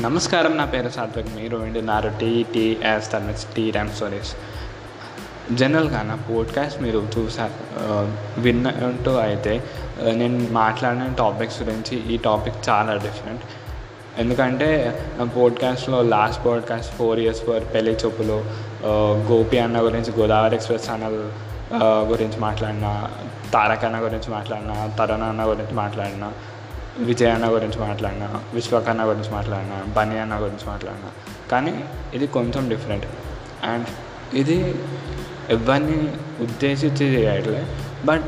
నమస్కారం నా పేరు సాత్విక్ మీరు వింటున్నారు టీ యాజ్ తర్మిట్స్ టీ ర్యామ్ స్టోరీస్ జనరల్గా నా పోడ్కాస్ట్ మీరు చూసారు విన్నట్టు అయితే నేను మాట్లాడిన టాపిక్స్ గురించి ఈ టాపిక్ చాలా డిఫరెంట్. ఎందుకంటే నా పోడ్కాస్ట్లో last podcast four years for పెళ్ళి చూపులు గోపి అన్న గురించి గోదావరి ఎక్స్ప్రెస్ ఛానల్ గురించి మాట్లాడిన తారక్ అన్న గురించి మాట్లాడిన తరుణ్ అన్న గురించి మాట్లాడిన విజయ్ అన్న గురించి మాట్లాడినా విశ్వక్ అన్న గురించి మాట్లాడినా బన్నీ అన్న గురించి మాట్లాడినా. కానీ ఇది కొంచెం డిఫరెంట్ అండ్ ఇది ఎవరిని ఉద్దేశించి చేయట్లే. బట్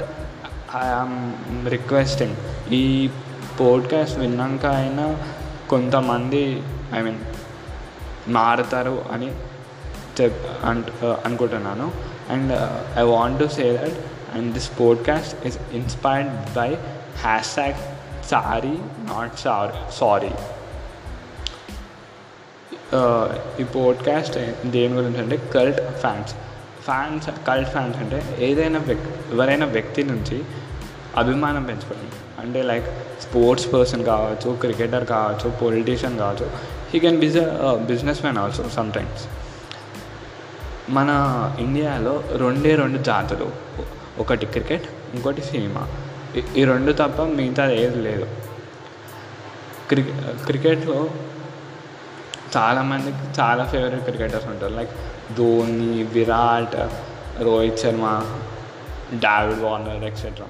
ఐఆమ్ రిక్వెస్టింగ్ ఈ పోడ్కాస్ట్ విన్నాక అయినా కొంతమంది ఐ మీన్ మారుతారు అని చెప్ అంట అనుకుంటున్నాను. And I want to say that and this podcast is inspired by hashtag sorry not sorry sorry ఈ పోడ్కాస్ట్ దేని గురించి అంటే cult fans fans cult fans అంటే ఏదైనా వ్యక్తి ఎవరైనా వ్యక్తి నుంచి అభిమానం పెంచుకోవడం అంటే లైక్ స్పోర్ట్స్ పర్సన్ కావచ్చు క్రికెటర్ కావచ్చు పొలిటీషియన్ కావచ్చు he can biz businessman also sometimes మన ఇండియాలో రెండే రెండు జాతులు. ఒకటి క్రికెట్ ఇంకోటి సినిమా ఈ- రెండు తప్ప మిగతా ఏది లేదు. క్రికె క్రికెట్లో చాలామందికి చాలా ఫేవరెట్ క్రికెటర్స్ ఉంటారు. Like Dhoni Virat Rohit Sharma David Warner etcetera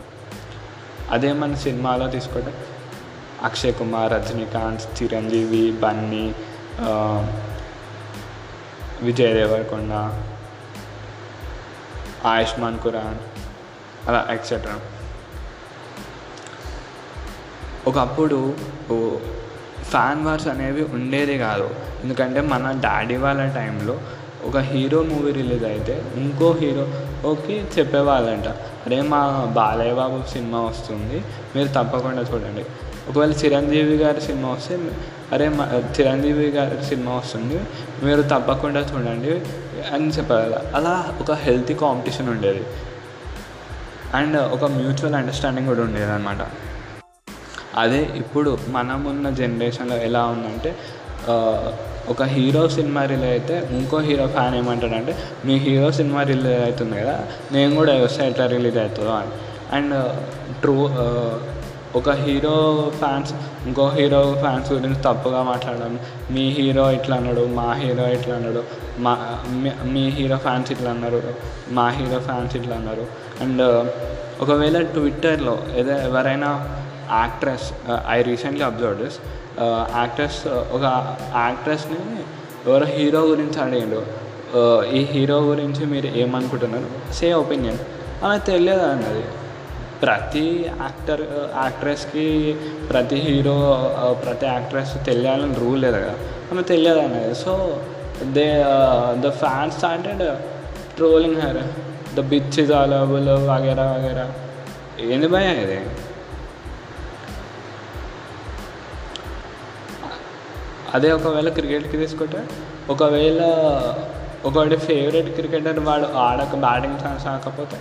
అదే మన సినిమాలో తీసుకుంటే అక్షయ్ కుమార్ రజనీకాంత్ చిరంజీవి బన్నీ విజయ్ దేవరకొండ ఆయుష్మాన్ ఖురాన్ అలా ఎక్సెట్రా ఒకప్పుడు ఫ్యాన్ వార్స్ అనేవి ఉండేది కాదు. ఎందుకంటే మన డాడీ వాళ్ళ టైంలో ఒక హీరో మూవీ రిలీజ్ అయితే ఇంకో హీరోకి చెప్పేవాళ్ళంట అరే మా బాలయ్య బాబు సినిమా వస్తుంది మీరు తప్పకుండా చూడండి. ఒకవేళ చిరంజీవి గారి సినిమా వస్తే అరే మా చిరంజీవి గారి సినిమా వస్తుంది మీరు తప్పకుండా చూడండి అని చెప్పేవాళ్ళు. అలా ఒక హెల్తీ కాంపిటీషన్ ఉండేది. అండ్ ఒక మ్యూచువల్ అండర్స్టాండింగ్ కూడా ఉండేది అనమాట అదే ఇప్పుడు మనం ఉన్న జనరేషన్లో ఎలా ఉందంటే ఒక హీరో సినిమా రిలీజ్ అయితే ఇంకో హీరో ఫ్యాన్ ఏమంటాడంటే మీ హీరో సినిమా రిలీజ్ అవుతుంది కదా నేను కూడా వస్తే ఎట్లా రిలీజ్ అవుతుందో అని. అండ్ ట్రూ ఒక హీరో ఫ్యాన్స్ ఇంకో హీరో ఫ్యాన్స్ గురించి తప్పుగా మాట్లాడడం మీ హీరో ఇట్లా అన్నాడు మా హీరో ఇట్లా అన్నాడు మా మీ హీరో ఫ్యాన్స్ ఇట్లా అన్నారు మా హీరో ఫ్యాన్స్ ఇట్లా అన్నారు. అండ్ ఒకవేళ ట్విట్టర్లో ఏదో ఎవరైనా actress I recently observe this actress ఒక యాక్ట్రెస్ని ఎవరో హీరో గురించి అడిగిండు. Uh, ఈ హీరో గురించి మీరు ఏమనుకుంటున్నారు? సే ఒపీనియన్ ఆమె తెలియదు అన్నది? ప్రతి యాక్టర్ యాక్ట్రెస్కి uh, ప్రతి హీరో uh, ప్రతి యాక్ట్రెస్ తెలియాలని రూల్ లేదు కదా. ఆమె తెలియదు అన్నది? So they the fans started trolling her the bitch is available వగేరా వగేరా ఏంది భయ ఇది? అదే ఒకవేళ క్రికెట్కి తీసుకుంటే ఒకవేళ ఒకటి ఫేవరెట్ క్రికెటర్ వాడు ఆడక బ్యాటింగ్ ఛాన్స్ రాకపోతే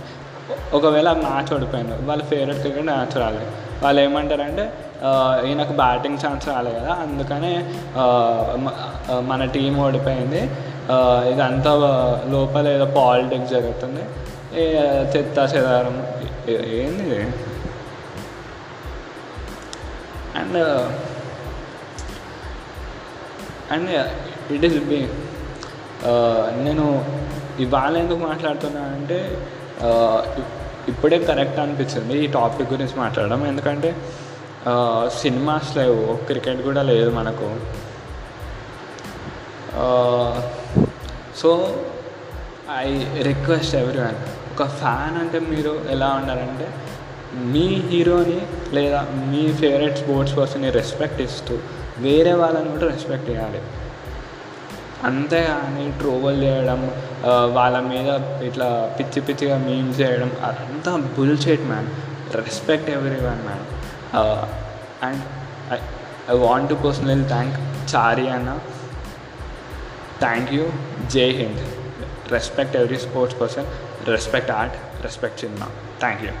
ఒకవేళ మ్యాచ్ ఓడిపోయింది వాళ్ళ ఫేవరెట్ క్రికెట్ మ్యాచ్ రాలేదు. వాళ్ళు ఏమంటారంటే ఈయనకు బ్యాటింగ్ ఛాన్స్ రాలేదు కదా అందుకనే మన టీం ఓడిపోయింది. ఇదంతా లోపల ఏదో పాలిటిక్స్ జరుగుతుంది. చెత్త చెదారం. ఏంది and and it is be నేను ఇవాళ ఎందుకు మాట్లాడుతున్నా అంటే uh, ఇప్పుడే కరెక్ట్ అనిపించింది ఈ టాపిక్ గురించి మాట్లాడడం. ఎందుకంటే uh, సినిమాస్ లేవు క్రికెట్ కూడా లేదు మనకు. So I request everyone ఒక ఫ్యాన్ అంటే మీరు ఎలా ఉండాలంటే మీ హీరోని లేదా మీ ఫేవరెట్ స్పోర్ట్స్ పర్సన్ని రెస్పెక్ట్ ఇస్తూ వేరే వాళ్ళని కూడా రెస్పెక్ట్ చేయాలి. అంతేగాని ట్రోవల్ చేయడం వాళ్ళ మీద ఇట్లా పిచ్చి పిచ్చిగా మీమ్స్ చేయడం అదంతా bullshit man respect everyone man and I I want to personal thank Chari అన్న thank you Jai Hind respect every sports person respect art respect cinema thank you